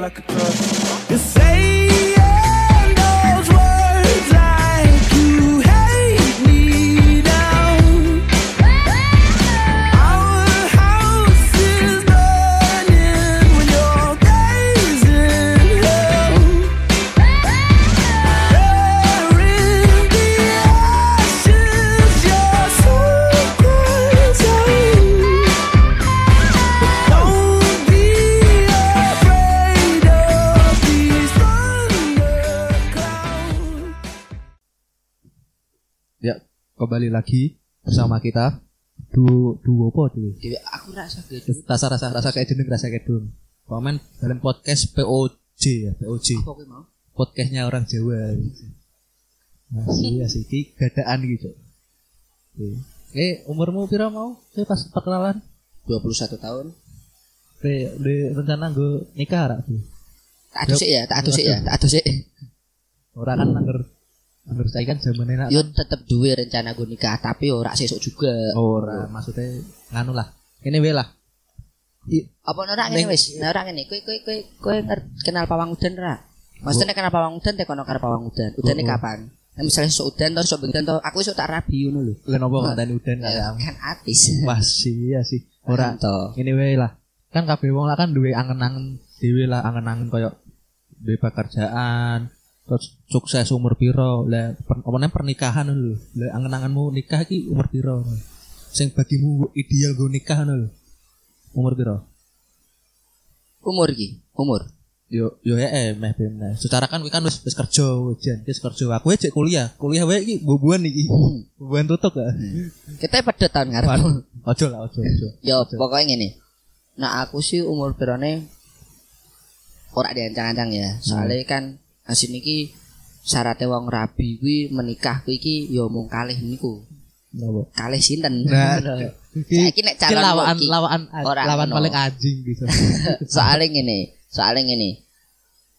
like a drug. You say kembali lagi bersama kita. Du duo apa duo? Aku rasa gitu. Rasa rasa rasa kayak jeneng rasa kayak dun. Komen dalam podcast POJ ya, POJ. Apa kuwi mau? Podcastnya orang Jawa. Masih ya sih, ki gadaan gitu. Oke. Eh, umurmu pira mau? Saya pas perkenalan. 21 tahun. Oke, di rencana gue nikah rak tuh. Tak adus ya, tak adus ya, tak adus Ora kan angger angger saya kan zaman enak. Yo tetep duwe rencana gue nikah, tapi ora sesuk juga. Ora, maksudnya nganu lah. Ini wae lah. I- Apa ora ngene Ning- wis? Nah, ora ngene. Kowe kowe kowe kowe nger- kenal pawang udan ora? Maksudnya kenal pawang udan tekono karo pawang udan. Udane kapan? Nah, misalnya sesuk udan terus sok udan terus aku esuk tak rabi ngono lho. Lah nopo ngandani udan kayak kan atis. Masih ya sih. Ora to. ini wae lah. Kan kabeh wong lah kan duwe angen-angen dhewe lah angen-angen koyo duwe pekerjaan, terus sukses umur piro. Lah per, pernikahan lho. Lah angen-angenmu nikah iki umur piro? Sing bagimu ideal go nikah lho. Umur piro? Umur iki, umur. Yo yo eh meh meh. Secara kan kuwi kan wis wis kerja, jan wis kerja. Aku aja kuliah. Kuliah wae iki bubuan iki. Bubuan tutup ya. Kita pada tahun ngarep. Ojo lah, ojo, ojo. Yo, pokoknya gini. Nah, aku sih umur berane ora diancang-ancang ya. Soalnya kan asin iki syaratnya wong rabi kuwi menikah kuwi iki yo mung kalih niku. Napa? Kalih sinten. Nah, Saiki nek calon lawan lawan Ora lawan paling anjing gitu. soalnya ngene, soalnya ngene.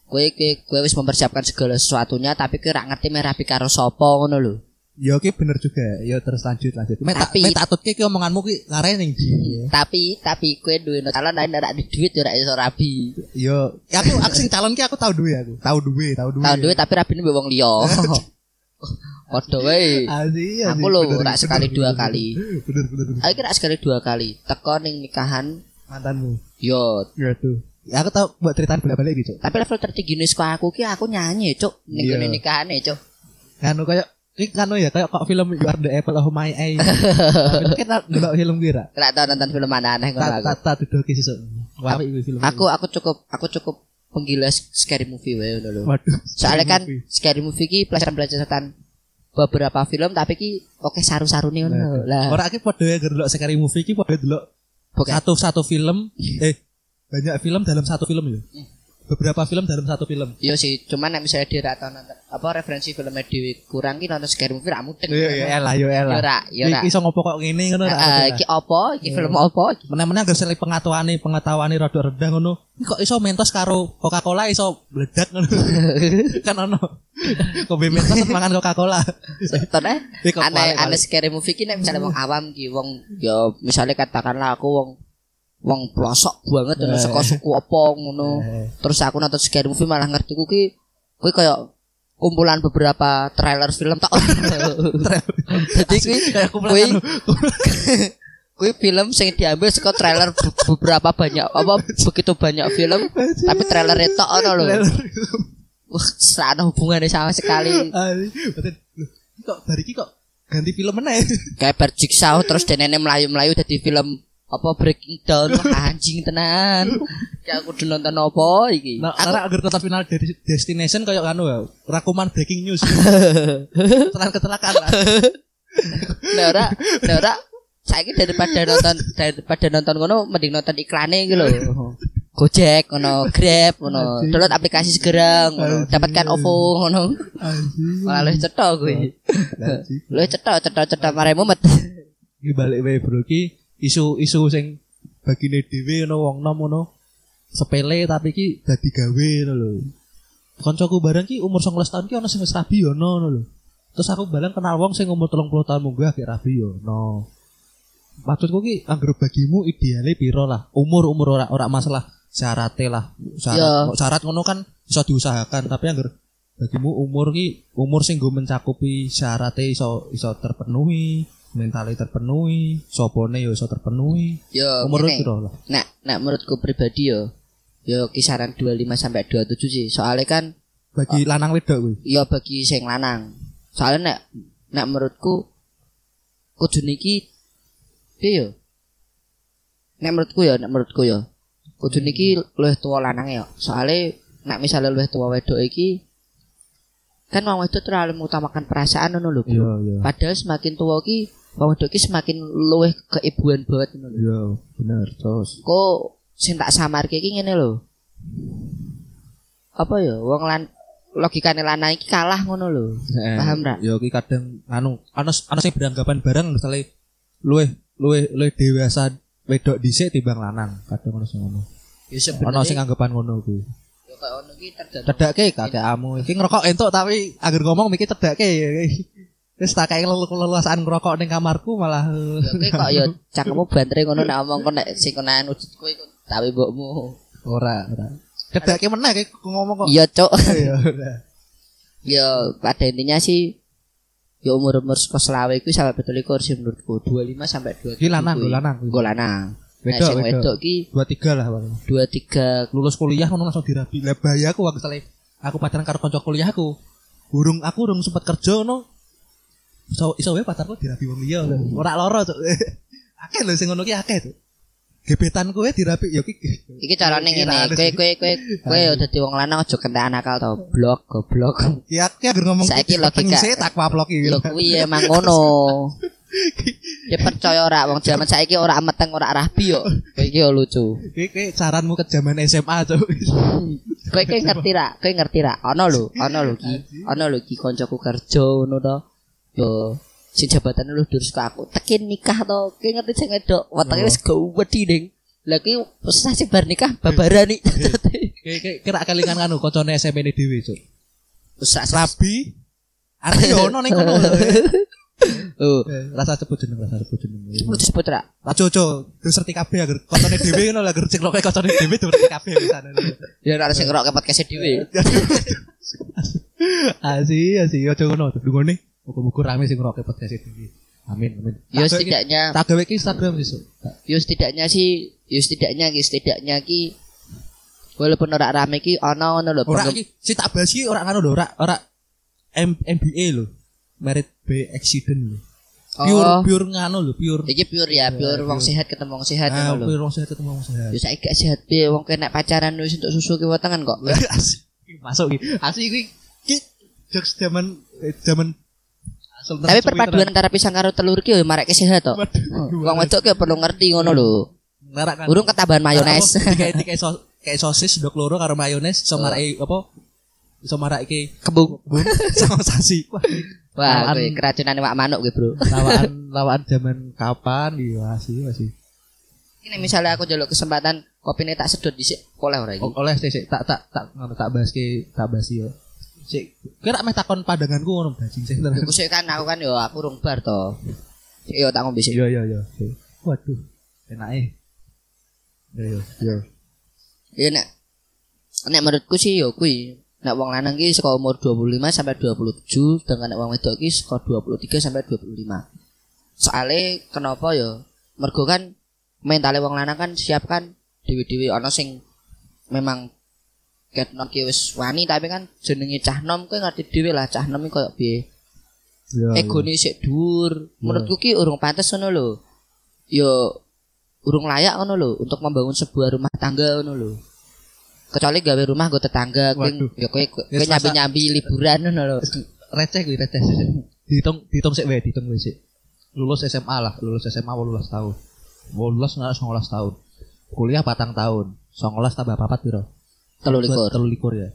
Kowe kowe wis mempersiapkan segala sesuatunya tapi kowe ora ngerti meh rabi karo sapa ngono lho. Ya oke bener juga. Ya terus lanjut lanjut. Mek tak Tapi- mek tak tutke ki omonganmu ki lare ning ndi. Tapi tapi kowe duwe calon lain ora di duit yo ora iso rabi. Yo, ya aku aku sing calon ki aku tahu duwe aku. Tahu duwe, tahu duwe. Tahu duit tapi rabine mbek wong liya. Padha wae. Asih, asih. Aku lho ora sekali dua kali. Bener bener. Aku kira sekali dua kali. Teko ning nikahan Mantanmu. yo. Ya tuh. Ya aku tahu buat ceritaan bolak-balik gitu. Tapi level tertinggi nih aku ki aku nyanyi, Cuk. Ning Iya. nikahane, Cuk. Kanu kayak Iki kanu ya kayak kok film You Are the Apple of My Eye. Kita ndelok film kira. Ora tau nonton film aneh-aneh ngono Tak aku. tak tak sesuk. Iki film. Aku aku cukup aku cukup penggila scary movie wae ngono lho. waduh. Soalnya kan movie. scary movie ki pelajaran-pelajaran beberapa film tapi ki oke saru-sarune ngono. Lah, Ora iki padha ya ndelok sekali movie iki padha ndelok bukan satu satu film eh banyak film dalam satu film ya beberapa film dalam satu film. Iya sih, cuman nek misalnya dia rata nonton apa referensi filmnya Dewi kurang ki nonton scary movie ra mudeng. iya iya. Elah yo elah Yo ra, yo ra. iki iso ngopo kok ngene ngono Eh, ra iki apa? Iki film apa? meneh-meneh anggere sele pengetahuane pengetahuane rada rendah ngono. Kok iso mentos karo Coca-Cola iso meledak ngono. Kan ono. Kobe mentos mangan Coca-Cola. Tone kok aneh aneh scary movie ki nek misalnya wong awam ki wong yo misalnya katakanlah aku wong wong pelosok banget ngono Eh. saka suku apa ngono. Eh. Terus aku nonton scary movie malah ngerti ku ki kuwi kayak kumpulan beberapa trailer film tak. Jadi kuwi kayak kuwi anu. kuwi film sing diambil saka trailer be- beberapa banyak apa begitu banyak film tapi trailer itu ono lho. Wah, ada hubungannya sama sekali. Loh, kok dari kok ganti film meneh kayak bar jigsaw terus denene melayu-melayu jadi film apa breaking down Wah, anjing tenan. Kayak aku udah nonton apa iki? Nah, aku agar kota final dari destination kayak anu ya, rakuman breaking news. Telan kecelakaan. lah. nah ora nah ora saiki daripada nonton daripada nonton ngono mending nonton iklane iki lho. Gojek ngono Grab ngono download aplikasi segera ngono dapatkan OVO ngono. Malah lu cetok kuwi. Anjing. lu cetok cetok cetok mare mumet Iki balik wae bro iki isu-isu sing bagine dhewe ngono wong nom ngono sepele tapi iki dadi gawe ngono lho. Kancaku bareng ki umur 19 tahun ki ono sing wis rabi ono ngono lho. Terus aku bareng kenal wong sing umur 30 tahun munggah gak rabi ono. Maksudku ki anggere bagimu ideale piro lah. Umur umur ora ora masalah syaratnya lah. Ya. Syarat, syarat ngono kan iso diusahakan, tapi anggar bagimu umur ki umur sing go mencakupi syaratnya iso iso terpenuhi, mentalnya terpenuhi, sopone yo iso terpenuhi. Yo Umur ngene. piro lah? Nah, nah menurutku pribadi yo yo kisaran 25 sampai 27 sih. Soalnya kan Bagi lanang wedok kuwi. yo bagi sing lanang. Soalnya nek nek menurutku kudu niki piye yo? Nek menurutku ya, nek menurutku ya. Kudu niki luwih tua lanang ya. Soalnya nek misalnya luwih tua wedok iki kan wong wedok terlalu mengutamakan perasaan ngono lho. Iya, iya. Padahal semakin tua ki wong wedok ki semakin luwih keibuan banget ngono. Iya, bener. Terus kok sing tak samarke iki ngene lho. Apa ya wong lan logikane lanang iki kalah ngono lho. Eh, Paham ra? Ya ki kadang anu ana ana sing beranggapan bareng misalnya luwih luwih luwih dewasa wedok dhisik timbang lanang. Kadang ana sing ngono. Ya Ana sing sebenarnya anggapan ngono kuwi. ya kayak ngono iki tergantung Cedake kakekmu. Iki ngerokok entuk tapi agar ngomong mikir cedake. Wis tak kayak leluasaan ngerokok ning kamarku malah kowe kok ya cangkemmu bantre ngono nek omong kok nek sing kenaan wujud kowe kok tawi mbokmu. ora ora. Cedake meneh kayak ngomong kok. Iya, Cuk. Iya, ora. Ya pada intinya sih ya umur-umur saka selawe iku sampai betul iku sih menurutku 25 sampai 27. Iki lanang, lanang. Gue lanang. Wedok, sing wedok. ki Dua tiga lah paling. 23 lulus kuliah ngono langsung dirabi. Lah bahayaku aku misalnya aku pacaran karo kanca kuliahku. Burung aku urung sempat kerja ngono. Iso iso wae pacarku dirabi wong liya lho. Ora loro cuk. akeh lho sing ngono ki akeh cuk. Gebetan kowe dirabi ya ki. Iki carane ngene, kowe kowe kowe kowe ya dadi wong lanang aja kentekan akal to, blok goblok. Ya aku agar ngomong Saiki logika. Pengisi tak paplok iki. Lho kuwi emang ngono. Ya percaya ora wong jaman saiki ora meteng ora rabi yo. Kowe iki yo lucu. Iki ki saranmu ke zaman SMA cuk. Kowe kowe ngerti ra? Kowe ngerti ra? Ono lho, ono lho ki. Ono lho ki kancaku kerja ngono to. Yo sing jabatan lu durus ke aku. Tekin nikah to. Kowe ngerti sing wedok, wetenge wis gawedi ding. Lah ki sasi bar nikah babaran iki. Ki ki kira kelingan anu kancane SMP ne dhewe cuk. Sak Rabi. Arti yo ono ning kono. Oh, Rasa sebut jeneng, rasa sebut jeneng. wis sebut ra? Lah Jojo, terus serti kabeh agar kontone dhewe ngono lah agar cek loke kontone dhewe terus kabeh pisan. Ya ora sing ngrok podcast dhewe. Asi, asi aja ngono. Dungone muga-muga rame sing ngroke podcast dhewe. Amin, amin. Ya Tak gawe- setidaknya tak gawe Instagram sesuk. ya setidaknya sih ya setidaknya ki setidaknya ki walaupun ora rame ki ana ngono lho Ora iki si tak bahas iki ora ngono lho, ora ora M MBA lho. Merit by accident lho. Pure Oh. pure ngano lho, pure. iki pure ya pure wong sehat ketemu wong sehat Ah, ngono lho pure wong sehat ketemu wong sehat. ya saiki gak sehat piye wong kena pacaran wis untuk susu ki wetengan kok. Masuk iki. Asli iki iki jokes zaman eh, zaman Sultan tapi perpaduan antara pisang karo telur ki yo marek sehat to wong wedok ki perlu ngerti ngono lho Merak kan. urung ketambahan mayones Kayak kayak so, kayak sosis dok loro karo mayones iso Oh. maraki apa? Iso maraki kembung bun sama sasi. Wah, Lawan- kowe keracunan iwak manuk kowe bro lawaan lawaan zaman kapan iya masih masih. ini misalnya aku jaluk kesempatan kopine tak sedot dhisik oleh ora iki O- Oleh sih tak tak tak ngono tak bahas ke tak bahas yo. Sik kira meh takon pandanganku ngono bajing sih. Iku sik kan aku kan yo aku rung bar to. Sik yo tak ngombe sik. Iya iya iya. Sik. Waduh. Enake. Iya iya iya. Ya nek nek menurutku sih yo kuwi. Nek wong lanang ki saka umur 25 sampai 27 dengan nek wong wedok ki saka 23 sampai 25. Soale kenapa yo? Mergo kan mentale wong lanang kan siap kan dewi-dewi ana sing memang ketno ki wis wani tapi kan jenenge cah nom kowe ngerti dhewe lah cah nom koyo piye. Iya. egone sik dhuwur. Menurutku ki urung pantes ngono lho. Yo urung layak ngono lho untuk membangun sebuah rumah tangga ngono lho. Kecuali gawe rumah gue tetangga, Waduh. yo kowe kowe Ya, nyambi-nyambi liburan ngono lho. receh gue receh. Dihitung dihitung sik wae, dihitung wae sik. Lulus SMA lah, lulus SMA 18 tahun. 18 nggak 19 tahun. Kuliah patang tahun. 19 tambah papat piro? Telu likur. Telu likur ya.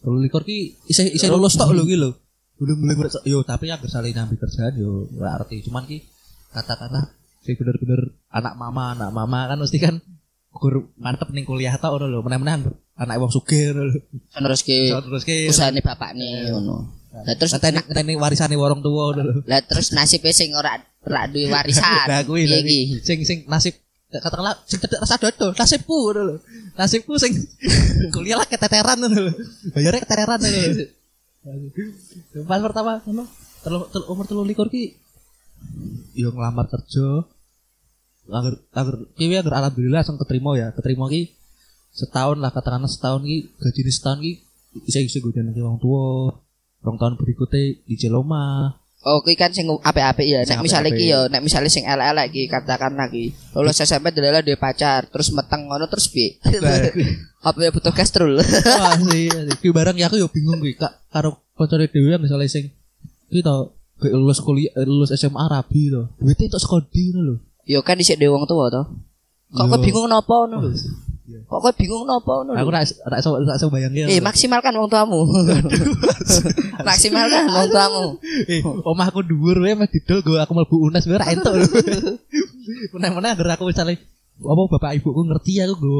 Telu likur ki isih isih lulus tok lho ki lho. Belum belum yo tapi agar saling nyambi kerjaan yo ora arti. Cuman ki kata-kata sing bener-bener anak mama, anak mama kan mesti kan gur mantep ning kuliah tok ngono lho. Meneh-meneh anak wong sugih ngono lho. Terus ki Terus ki usahane bapakne ngono. Lah terus Teni teni warisane warung tua ngono lho. lah terus nasibe sing ora ora duwe warisan. Nah kuwi sing sing nasib katakanlah sing cedek rasa dodo, nasibku ngono lho. Nasibku sing kuliah lah keteteran ngono lho. Bayarnya keteteran ngono lho. Pas pertama ngono, telu, telu, umur telu likur ki yo ngelamar kerja. Agar agar kiwi agar alhamdulillah langsung keterima ya. Keterima ki setahun lah katakanlah setahun ki gaji setahun ki bisa bisa gue jenenge wong tua. Rong tahun berikutnya di Jeloma. Oh, kuwi kan sing apik-apik ya. Nek misale iki ya, nek misale sing elek-elek iki katakan lagi. Lulus SMP delala duwe pacar, terus meteng ngono terus piye? Apa ya butuh? Wah sih, ki barang ya aku yo bingung kuwi kak karo kancane dhewe misalnya sing ki to lulus kuliah eh, lulus SMA rabi to. Duite tok sekodi ngono lho. Yo kan dhisik dhewe wong tuwa to. Kok kowe bingung napa ngono lho? Iya. Kok kowe bingung napa ngono? Aku lho? rak rak iso rak iso bayangke. Eh, maksimalkan wong tuamu. maksimalkan wong tuamu. Eh, omahku dhuwur wae meh didol go aku mlebu UNES wae ra entuk lho. Meneh-meneh agar aku misalnya apa bapak ibuku ngerti aku go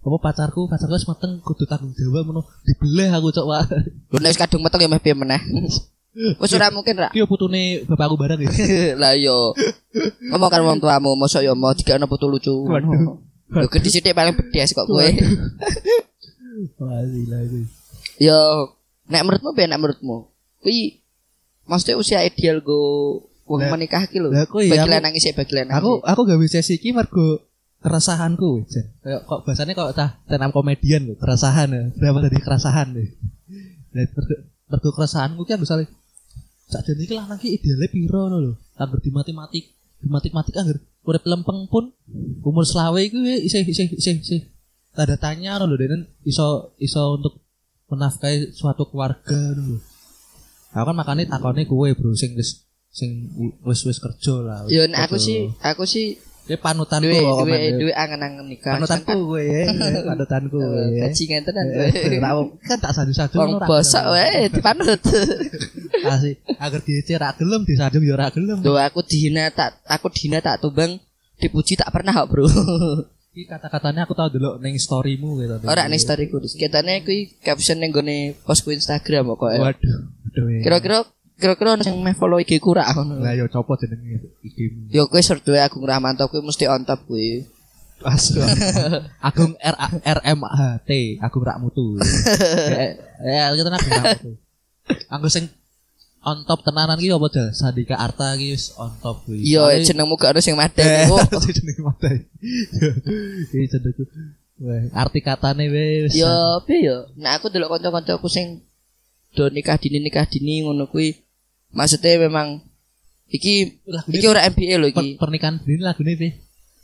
apa pacarku pacarku wis meteng kudu tanggung jawab ngono dibelah aku cok wae. Lho nek wis kadung meteng ya meh piye meneh. Wis ora mungkin ra. Ki putune bapakku bareng ya. Lah yo. Ngomong kan wong tuamu, mosok yo mau dikene putu lucu. Waduh. Lho gede sithik paling bedes kok kowe. Wah, gila itu. Yo, nek menurutmu piye nek menurutmu? Kuwi maksudnya usia ideal go wong Lah- menikah iki lho. lah kuwi Bagi aku- lanang isih bagi lanang. Aku aku gawe sesi iki mergo keresahanku Jen. Kayak kok bahasanya kok tah tenam komedian lho, keresahan ya. Berapa tadi keresahan deh. Nah, mergo, keresahanku ki misalnya sakjane iki lanang ki ideale piro ngono lho. Angger di matematik, di matematik angger urip lempeng pun umur selawe iku isih isih isih isih tanda tanya lho dan iso iso untuk menafkahi suatu keluarga lho. Aku kan makanya takone kue bro sing wis sing wis wis kerja lah. Yo aku sih, aku sih Duwe kok, duwe men. duwe angen-angen nikah. Panutanku gue ya, ya, panutanku gue ya. Bajingan tenan. Rawo kan tak saju-saju Wong ngono, ra bosok wae dipanut. Asik, agar diece ra gelem disajung ya ra gelem. Duh aku dihina tak aku dihina tak tumbang dipuji tak pernah kok, Bro. Iki kata-katanya aku tau delok ning storymu gitu. Ora ning storyku. Ketane kuwi caption ning gone postku Instagram kok. Waduh. Kira-kira kira-kira ono sing meh follow IG ku ra ngono. Lah yo copo jenenge iki. Yo kowe ser duwe Agung Rahmanto kuwi mesti on top kuwi. Asu. Agung R R M H T, Agung Rak Mutu. Eh, eh, kita nak mutu. Anggo sing on top tenanan ki apa aja? Sandika Arta ki wis on top kuwi. Yo Soalnya- jenengmu gak ono sing Eh, madani. Oh, itu jenenge mata. Iki jenengku. Wah, arti katane wis. Yo piye yo? Nah aku delok kanca-kancaku sing do nikah dini nikah dini ngono kuwi. Maksudnya memang iki Lagu iki ora MBA lho iki. per- pernikahan ini lagune piye?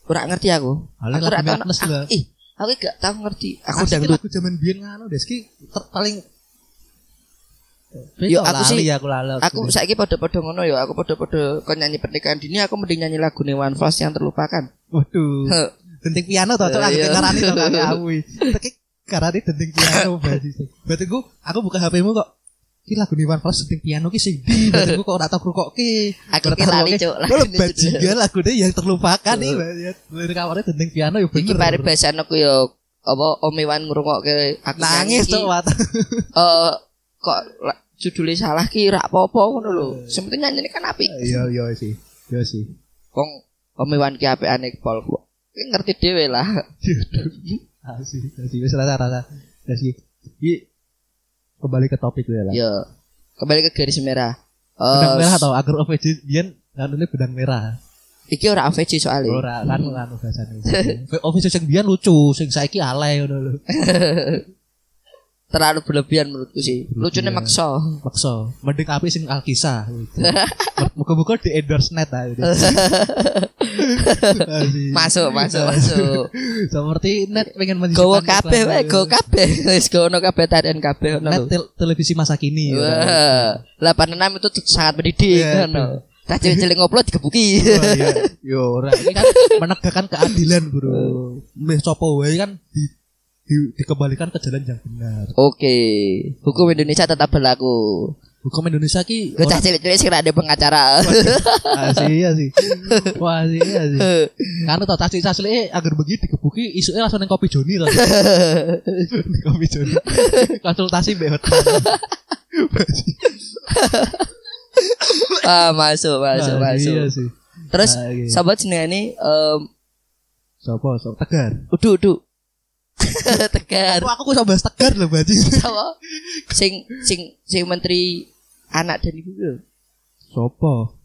Ora ngerti aku. Halo, Aku ora tau. Ah, Ih, aku gak tau ngerti. Aku dangdut. lagu zaman biyen ngono Deski ter- paling Yo, Yo aku sih- sih aku lali. Aku saiki padha-padha ngono ya, aku padha-padha kon nyanyi pernikahan dini, aku mending nyanyi lagu One Flash yang terlupakan. waduh. Denting piano to, cok aku Iya. ngarani to aku. Tapi karane denting piano berarti. Berarti ku aku buka HP-mu kok Ki lagu Iwan Fals denting piano ki sing di, berarti ku kok ora tau krukokke. Aku ki lali. Cuk, lagune bajingan lagune yang terlupakan nih. Lirik awalnya denting piano ya Iki bener. pare bahasan aku ya apa Om Iwan ngrungokke aku nangis iki, cok wat. eh kok judulnya salah ki ra apa-apa ngono lho. Sing penting nyanyi kan apik. Iya iya sih. Iya sih. Wong Om Iwan ki apikane pol ngerti dhewe lah. Asih, asih wis rasa rasa. Asih. Kembali ke topik ya lah. Ya. Kembali ke garis merah. Benang Eh, merah atau agar OVJ biyen anu benang merah. iki ora AVC soalnya. Ora kan anu bahasane. OVJ sing biyen lucu, sing saiki alay ngono lho. Terlalu berlebihan menurutku sih. Lucunya maksa. Maksa, mending apik sing Alkisah. Muga-muga di endorse net ah. Masuk, masuk, masuk. Seperti net pengen Gowo menjijikan kabeh iklan. wae, go kabeh. Wis gono kabeh tarian kabeh ngono Net televisi masa kini. ya. Wah, 86 itu sangat mendidik Iya, ngono. Tah cilik ngupload digebuki. Oh, iya. Yo ora ini kan menegakkan keadilan, Bro. Meh wae kan di, di- dikembalikan ke jalan yang benar. Oke, hukum Indonesia tetap berlaku. Hukum Indonesia ki Gue cah cilik-cilik sih ada pengacara. Asih iya sih. Wah, asih iya sih. Kan tau cacik cacik agar begitu dikebuki isuke langsung ning kopi Joni lah. Kopi Joni. Konsultasi mbek ah, masuk, masuk, Nah, masuk. Iya sih. Terus Ah, iya. sahabat jenenge ini em Sopo, sopo tegar. Udu udu. Tegar. Aku aku kok bahas tegar lho, Baji. Apa? Sing sing sing menteri anak dan ibu lho. Sopo?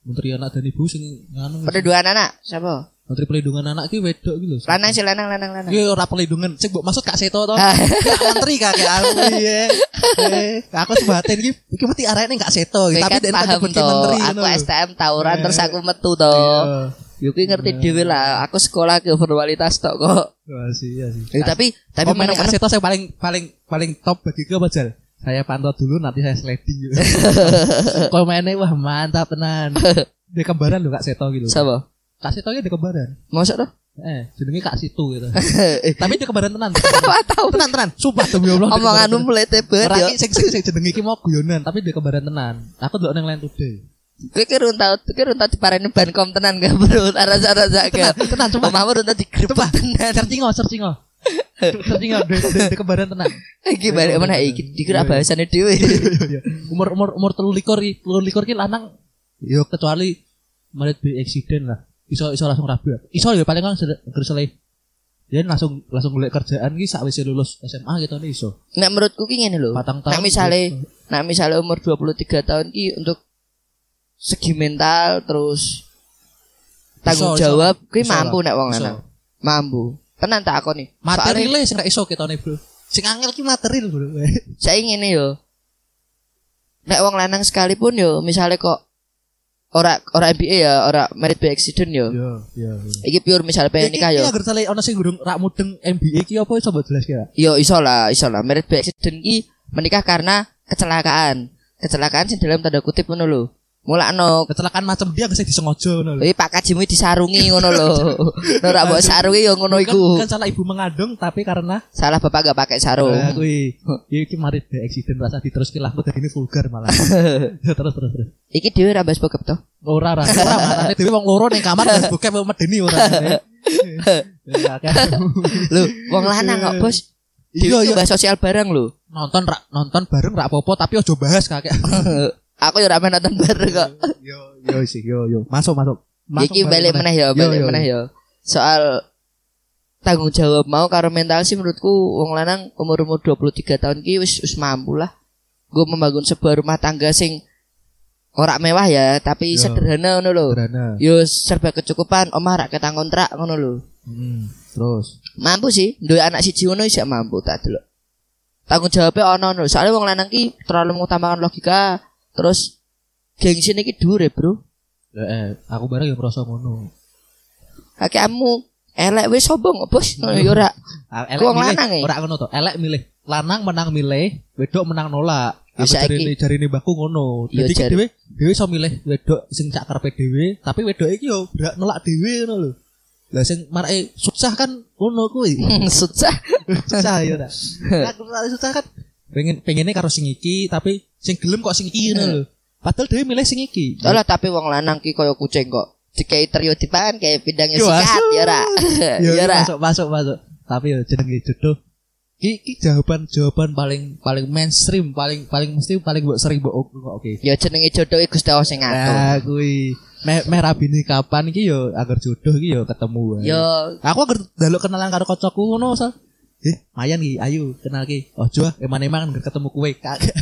Menteri Anak dan Ibu sing nganu. Perlindungan anak siapa? Menteri Pelindungan Anak ki wedok ki lho. Lanang sih lanang lanang lanang. Ki ora pelindungan. Sing mbok maksud Kak Seto to. Ah. Kak menteri kakek aku iya. Eh, aku sebatin iki iki mesti arek ning Kak Seto tapi kan dia to, menteri aku. STM tawuran Eh. terus aku metu to. Iya. Yo kuwi ngerti dhewe lah, aku sekolah ke formalitas tok kok. Wah, sih, iya sih. Eh, tapi tapi meneng Kak Seto saya paling paling paling top bagiku apa Jal? Saya pantau dulu nanti saya sliding. Komennya wah mantap tenan. Dia kembaran loh Kak Seto gitu. Sapa? Kak Seto dia kembaran. Mosok to? Eh, jenenge Kak Situ gitu. Eh, Tapi dia kembaran tenan. Apa tahu? Tenan tenan. Sumpah demi Allah. Omonganmu mulai tebet tenan. Ora sing sing sing jenenge iki mau guyonan, tapi dia kembaran tenan. Aku delok nang line today. Kowe ki run tau, kowe run tau diparani bankom tenan gak bro? Arasa-arasa Tenan, gak. tenan coba. Omahmu run tau digrebek tenan. Searching oh, searching oh. Searching oh, dia kembaran tenan. Iki balik mana iki dikira bahasane dhewe. Iya, umur umur umur telu likur telu likur ki lanang yo kecuali marit be accident lah iso iso langsung rabi iso ya paling kan gresele dia langsung langsung golek kerjaan ki sakwise lulus SMA gitu nih iso Nek menurutku ki ngene lho. Patang Nek tahun misale nek misale umur 23 tahun ki untuk segi mental terus tanggung Iso, jawab kuwi mampu nek wong lanang. Mampu. Tenan tak aku nih. materialnya sing gak iso ketone bro sing angel ki material bro saya ingin yo. Nek wong lanang sekalipun yo misale kok ora ora MBA ya, ora merit by accident yo. yo yo Iki pure misale pengen nikah yo. Iki agar sale ono sing rak mudeng MBA ki apa iso mbok jelas Yo iso lah, iso lah. Merit by accident ki menikah karena kecelakaan. Kecelakaan sing dalam tanda kutip ngono lho. Mulakno kecelakaan macam dia gak disengaja ngono lho Wih Pak Kajimu disarungi ngono lho. Ora mbok sarungi yo ngono iku. kan salah ibu mengandung tapi karena Salah bapak gak pakai sarung. Nah, kuwi iki marit be accident rasa diteruske lah kok ini vulgar malah. Ya, terus terus terus. Iki dhewe ra bahas bokep to. Ora ora ora manane dhewe wong loro ning kamar wis bokep medeni ora. Ya, kan. Lho, wong lanang kok, Bos. Iya iya bahas sosial bareng lho. nonton rak nonton bareng rak apa-apa tapi ojo bahas kakek. Aku yo ra main nonton bareng kok. Yo yo sih yo yo. Masuk masuk. Masuk, Iki balik meneh ya, Yo, balik yo, meneh ya. Soal tanggung jawab mau karo mental sih menurutku wong lanang umur-umur 23 tahun ki wis wis mampu lah. Gue membangun sebuah rumah tangga sing ora mewah ya, tapi Yo. sederhana ngono lho. Sederhana. Yo serba kecukupan, omah rak ketang kontrak ngono lho. Hmm, terus. Mampu sih, duwe anak siji ngono isih mampu tak delok. Tanggung jawabnya ono lho. Soalnya wong lanang ki terlalu mengutamakan logika, terus gengsi iki dhuwur ya, Bro. Ya, eh, aku bareng ya merasa ngono. Kakekmu elek wis sombong, Bos. Ngono yo ora. Ah, Wong milih, eh? ora ngono to. Elek milih. Lanang menang milih, wedok menang nolak. Ya, Aku saiki- jarine jarine mbahku ngono. Iya, Dadi ki jari- dhewe dhewe iso milih wedok sing cak karepe dhewe, tapi wedok iki yo berak nolak dhewe ngono lho. Lah sing marake susah kan ngono kuwi. Susah. susah ya ta. Nah, susah kan pengen pengennya karo sing iki tapi sing gelem kok sing iki ngono lho. Padahal dhewe milih sing iki. Soalnya tapi wong lanang ki koyo kucing kok. Dikai trio dipangan kayak pindangnya Yo, sikat ya ora. Ya ora. masuk masuk masuk. Tapi yo jenenge jodoh. Ki ki jawaban jawaban paling paling mainstream, paling paling mesti paling mbok sering mbok oke. oke. Ya jenenge jodoh iku Gusti Allah sing ngatur. Nah, kuwi meh meh rabine kapan iki yo agar jodoh iki yo ketemu. Yo Aku agar daluk kenalan karo kocokku ngono sal. Eh, mayan iki, ayo kenal ki. Ojo ah, eman-eman ketemu kowe kagak.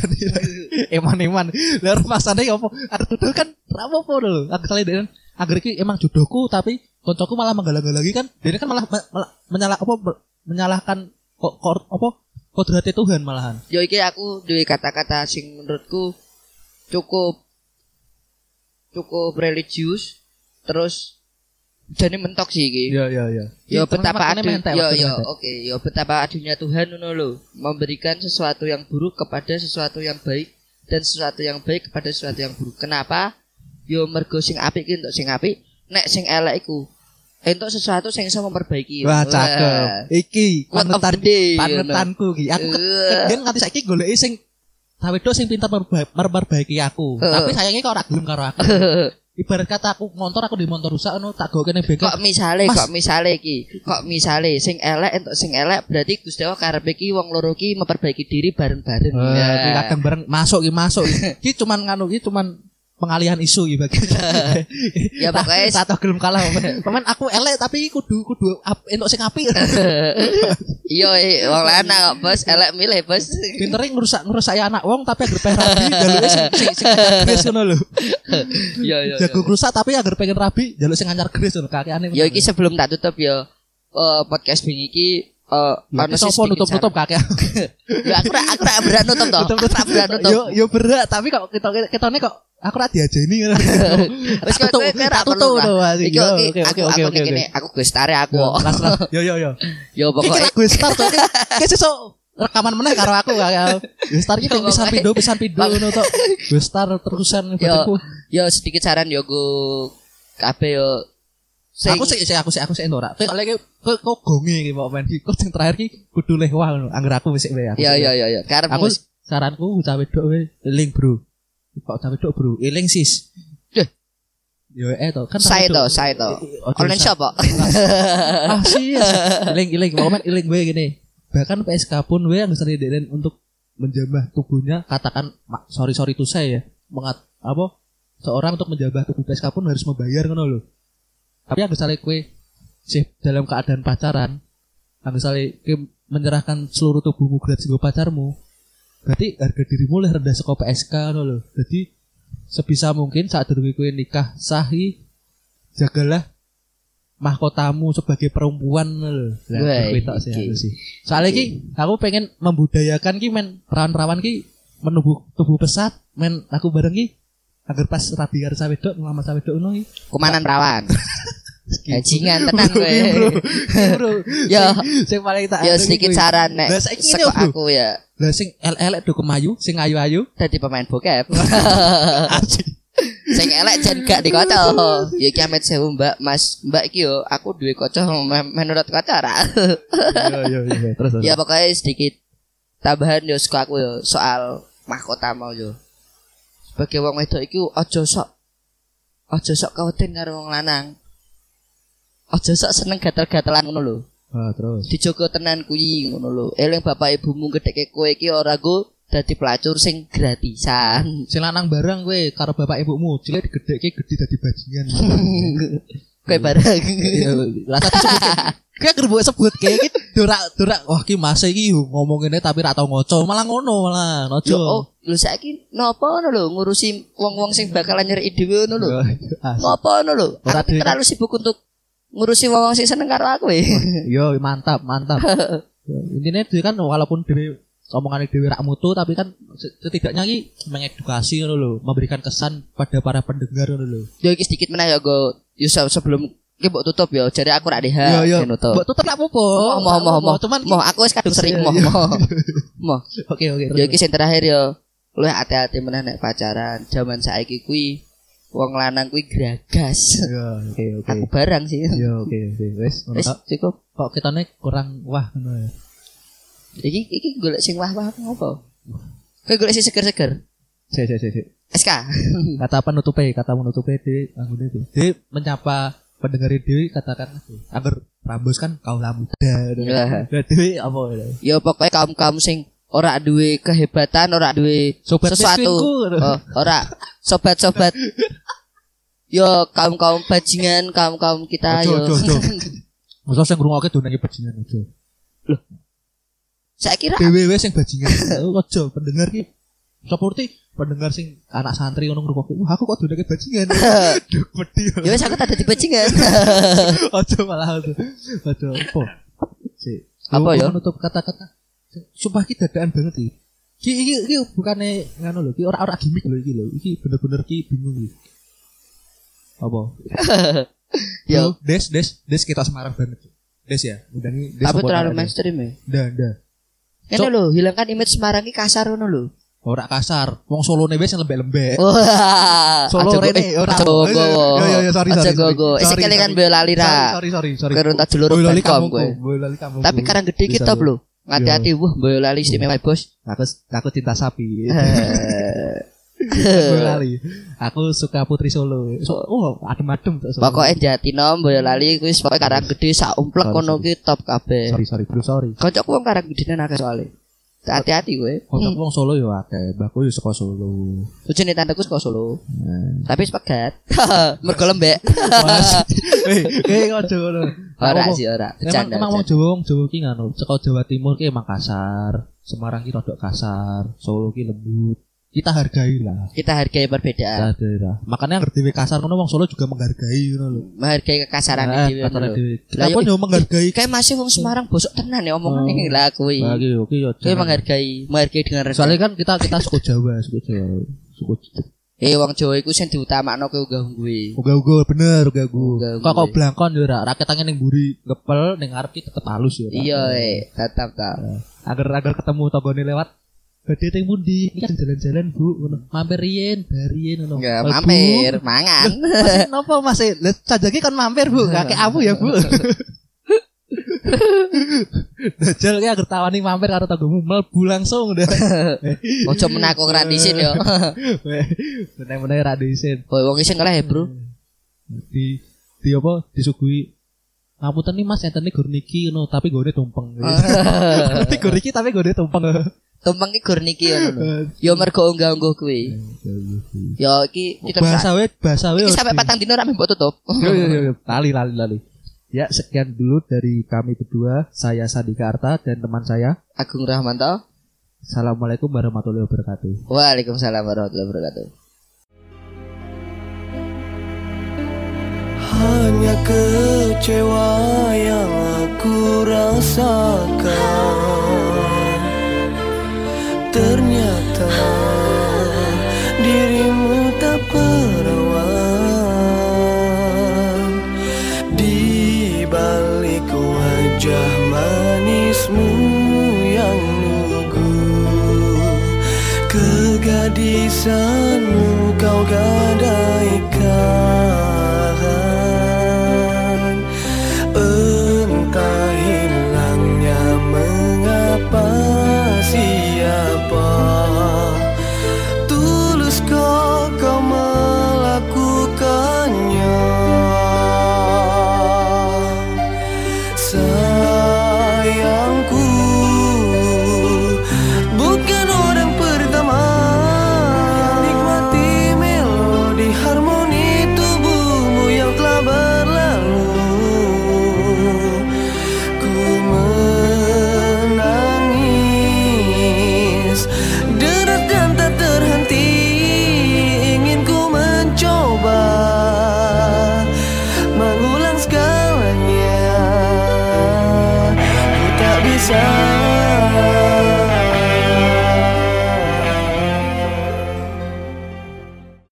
eman-eman. Lah masane opo? Arep jodoh kan ra apa-apa lho. Aku sale den agar iki emang jodohku tapi kocokku malah menggalang-galangi kan. Dia kan malah, malah menyalah apa menyalahkan kok kok apa kodratnya Tuhan malahan. yo iki aku duwe kata-kata sing menurutku cukup cukup religius terus jadi mentok sih iki. Iya iya iya. Yo betapa adu, yo yo oke yo betapa adunya Tuhan ngono lho memberikan sesuatu yang buruk kepada sesuatu yang baik dan sesuatu yang baik kepada sesuatu yang buruk. Kenapa? Yo mergo sing apik untuk sing apik, nek sing elek iku entuk sesuatu sing iso memperbaiki. Wah, cakep. Iki panutan day, panutanku iki. Aku kan nganti saiki goleki sing Tahu sing pintar memperbaiki aku. Tapi sayangnya kok ora gelem karo aku. Ibarat kata aku motor aku di motor rusak ngono tak go kene bengkel. kok misale Mas. kok misale iki kok misale sing elek entuk sing elek berarti Gusti Allah karepe iki wong loro ki memperbaiki diri bareng-bareng. Eh, Ya. bareng masuk ki masuk. Ki cuman nganu ki cuman pengalihan isu bagi. Ya, pokoknya- tak gelem kalah. Pemain aku elek tapi kudu kudu entuk sing apik. Iya, iya, wong lanang kok, Bos, elek milih, Bos. Pintere ngerusak ngerusak anak wong tapi agar pengen rabi jaluk sing sing sing gres ngono lho. Iya, iya. Jago rusak tapi agar pengen rabi jaluk sing anyar gres ngono kakeane. Ya iki sebelum tak tutup ya eh, podcast bingi iki eh sih sopo nutup-nutup kakek. Ya aku ra aku ra berat nutup toh. Aku ra berat nutup. Yo yo berat tapi kok kita ketone kok aku ra diajeni ngono. Wis Tak kowe ra tak lho, Mas. Iki iki oke, oke, oke, oke. aku gestare aku. Yo. Yo yo yo. Yo Iki lagu start tuh. Ki sesuk rekaman meneh karo aku kakek. Wis start iki Yo, pisan pindo pisan pindo ngono tok. Wis start terusan yo yo sedikit saran yo go kabeh yo sing Aku sih aku sih aku sih ora. Kowe lek kok kok gonge iki kok men. Kok sing terakhir ki kudu lewah ngono. Angger aku wis wae yo wae. yo yo karep Aku saranku bocah wedok wae eling, Bro. Kok bocah wedok, Bro. Eling sis. Deh. Yo eh to kan saya to, saya to. Online shop kok. Ah sih. Eling eling momen eling wae gini. Bahkan PSK pun wae yang sering untuk menjambah tubuhnya katakan sorry sorry to say ya mengat apa seorang untuk menjambah tubuh PSK pun harus membayar ngono loh tapi yang misalnya kue sih dalam keadaan pacaran yang misalnya kue menyerahkan seluruh tubuhmu gratis gue pacarmu berarti harga dirimu lebih rendah saka PSK ngono loh jadi sebisa mungkin saat dulu kue nikah sahi jagalah mahkotamu sebagai perempuan lho. Lah, Wah, aku tok sih aku sih. Soalnya ki aku pengen membudayakan ki men perawan-perawan ki menubuh tubuh pesat men aku bareng ki agar pas rabi karo sawedok ngelamar sawedok ngono ki. Kumanan rawan. Bajingan tenan kowe. Bro, bro. Yo Sing- paling tak yo ki sedikit saran nek seko aku ya Lah sing elek-elek do kemayu, sing ayu-ayu. dadi pemain bokep. Sing elek jan gak dikoco. Ya iki amet sewu Mbak, Mas. Mbak iki yo aku duwe koco me- menurut koco ora. Yo yo yo terus. ya pokoknya sedikit tambahan yo aku yo soal mahkota mau yo. Sebagai wong wedok iki aja sok aja sok kawetin karo wong lanang. Aja sok seneng gatel-gatelan ngono lho. Ah, terus. Dijogo tenan kuwi ngono lho. Eling bapak ibumu gedheke kowe iki ora go dadi pelacur sing gratisan. Sing lanang bareng kowe karo bapak ibumu, cilik digedhekke gede dadi bajingan. Kowe bareng. Iya, Lah tadi sebut kayak gerbu sebut kayak gitu dorak dorak wah ki mas iki ngomong ini tapi ra tau ngoco malah ngono malah nojo. oh, lho saiki napa ngono lho ngurusi wong-wong sing bakalan nyeri dhewe ngono lho. Ngopo ngono lho? Aku terlalu sibuk untuk ngurusi wong-wong sing seneng karo aku e. Yo mantap mantap. Intinya dia kan walaupun dewe omongan dewe rak mutu tapi kan setidaknya ki mengedukasi ngono lho, memberikan kesan pada para pendengar ngono lho. Yo iki sedikit meneh ya go se- sebelum iki mbok tutup yo jadi aku rak deha Yo yo. nutup. Mbok tutup lak apa? Moh moh moh. Cuman Moh aku wis kadung sering moh moh. Moh. oke oke. Yo iki sing terakhir yo. Lu hati-hati meneh nek pacaran. Zaman saiki kuwi wong lanang kuwi gragas. Yo oke oke. Aku barang sih. Yo oke oke wis. ngono Wis tok. cukup. Kok kitane kurang wah ngono ya. Iki iki golek sing wah-wah ngopo? Kowe golek sing seger-seger. Sik sik sik. SK. kata penutupe kata penutupe di anggone di di menyapa pendengar dewi katakan agar rambus kan kaulah muda nah dewi apa ya? Ya pokoknya kaum-kaum sing ora duwe kehebatan, ora duwe Sobat sesuatu. Oh, ora sobat-sobat. Yo kaum-kaum bajingan, kaum-kaum kita Ojo, yo. ojo, ojo. Masa sing ngrungokke donane bajingan aja. Saya kira wis sing bajingan. Ojo pendengar ki seperti pendengar sing anak santri ngono ngrungokke. Wah, aku kok donane bajingan. Duh, wedi. ya wis aku tak dadi bajingan. Ojo malah ojo. Ojo apa? Si. Apa ya? Menutup kata-kata. Sumpah ki dadaan banget iki. Ki iki iki bukane ngono lho, ki ora ora gimmick lho iki lho. Iki bener-bener ki bingung iki. Apa? Yo, Des, Des, Des kita Semarang banget. Des ya, udah nih Des tapi apa terlalu ada? mainstream ya. Ndah, ndah. Ini lho, hilangkan image Semarang iki kasar ngono lho. Ora kasar. Wong Solo nih wis yang lembek-lembek. Wah, Solo rene, eh, ora. gogo. Yo, yo, yo, sorry, sorry, sorry. gogo. Sorry, sekali kan sorry. bola lira. Sorry, sorry, sorry. Kerun tak jeluruk Boyolali Telkom kampungku, kowe. Tapi karang gede kita lho. Hati-hati wah Boyolali istimewa bos. Aku aku cinta sapi. Boyolali. Aku suka Putri Solo. So, oh, adem-adem tuh. Pokoknya Jatinom Boyolali kuwi pokoke karang gede sak umplek kono ki top kabeh. sorry, sorry, bro, sorry. Kocokku wong karang gedene akeh soalé. Hati-hati kowe. Kocok wong Solo yo akeh. Mbahku yo saka Solo. Ujune tanteku saka Solo. Nah. Tapi sepegat. Mergo lembek. Eh, eh aja ngono. Ora sih ora. Bercanda. emang wong. Jawa wong Jawa ki ngono. Saka Jawa Timur ki emang kasar. Semarang ki rodok kasar. Solo ki lembut. Kita hargai lah. Kita hargai perbedaan. Kita daerah. Makanya ngerti kasar ngono wong Solo juga menghargai ngono lho. Menghargai kekasaran Nah, dhewe. kasarane dhewe. Kita Lah, pun yo- menghargai. Kayak masih wong Semarang bosok tenan ya omongane Oh. lah kuwi. Lagi oke yo. Kuwi menghargai, menghargai dengan rendah. Soalnya kan kita kita suku Jawa, suku Jawa. Suku Eh wong Jawa iku sing diutamakno kowe unggah kuwi. Uga-uga bener. Uga-uga. Kok kok blangkon yo ora, rakyat tangan ning mburi ngepel ning ngarep ki tetep halus yo. Iya eh, tetap ta. Agar agar ketemu tanggane lewat Gede teng pundi? Iki kan jalan-jalan, Bu. Ngono. Mampir riyen, bariyen ngono. Enggak Bu, mampir, mangan. Masih napa Mas? Lah sajake kan mampir, Bu. Kakek abu ya, Bu. Dajal ki agar tawani mampir karo tanggomu mlebu langsung udah. Ojo menaku ora disin yo. Bener-bener ra diisin. Woi wong iseng kalah ya, Bro. Di di apa disuguhi Ngapunten nih Mas, enten gur niki ngono, tapi gone tumpeng. Tapi gur niki tapi gone tumpeng. Tumpeng ki gur niki ngono lho. Yo mergo unggah-ungguh kuwi. Yo iki kita bahasa we bahasa we Iki sampai patang dino rame mbok tutup. Yo, yo, yo, yo. lali lali lali ya sekian dulu dari kami berdua saya Sandika Arta dan teman saya Agung Rahmanto. Assalamualaikum warahmatullahi wabarakatuh Waalaikumsalam warahmatullahi wabarakatuh. Hanya kecewa yang aku rasakan Ternyata dirimu tak perawan. Di balik wajah manismu yang lugu Kegadisanmu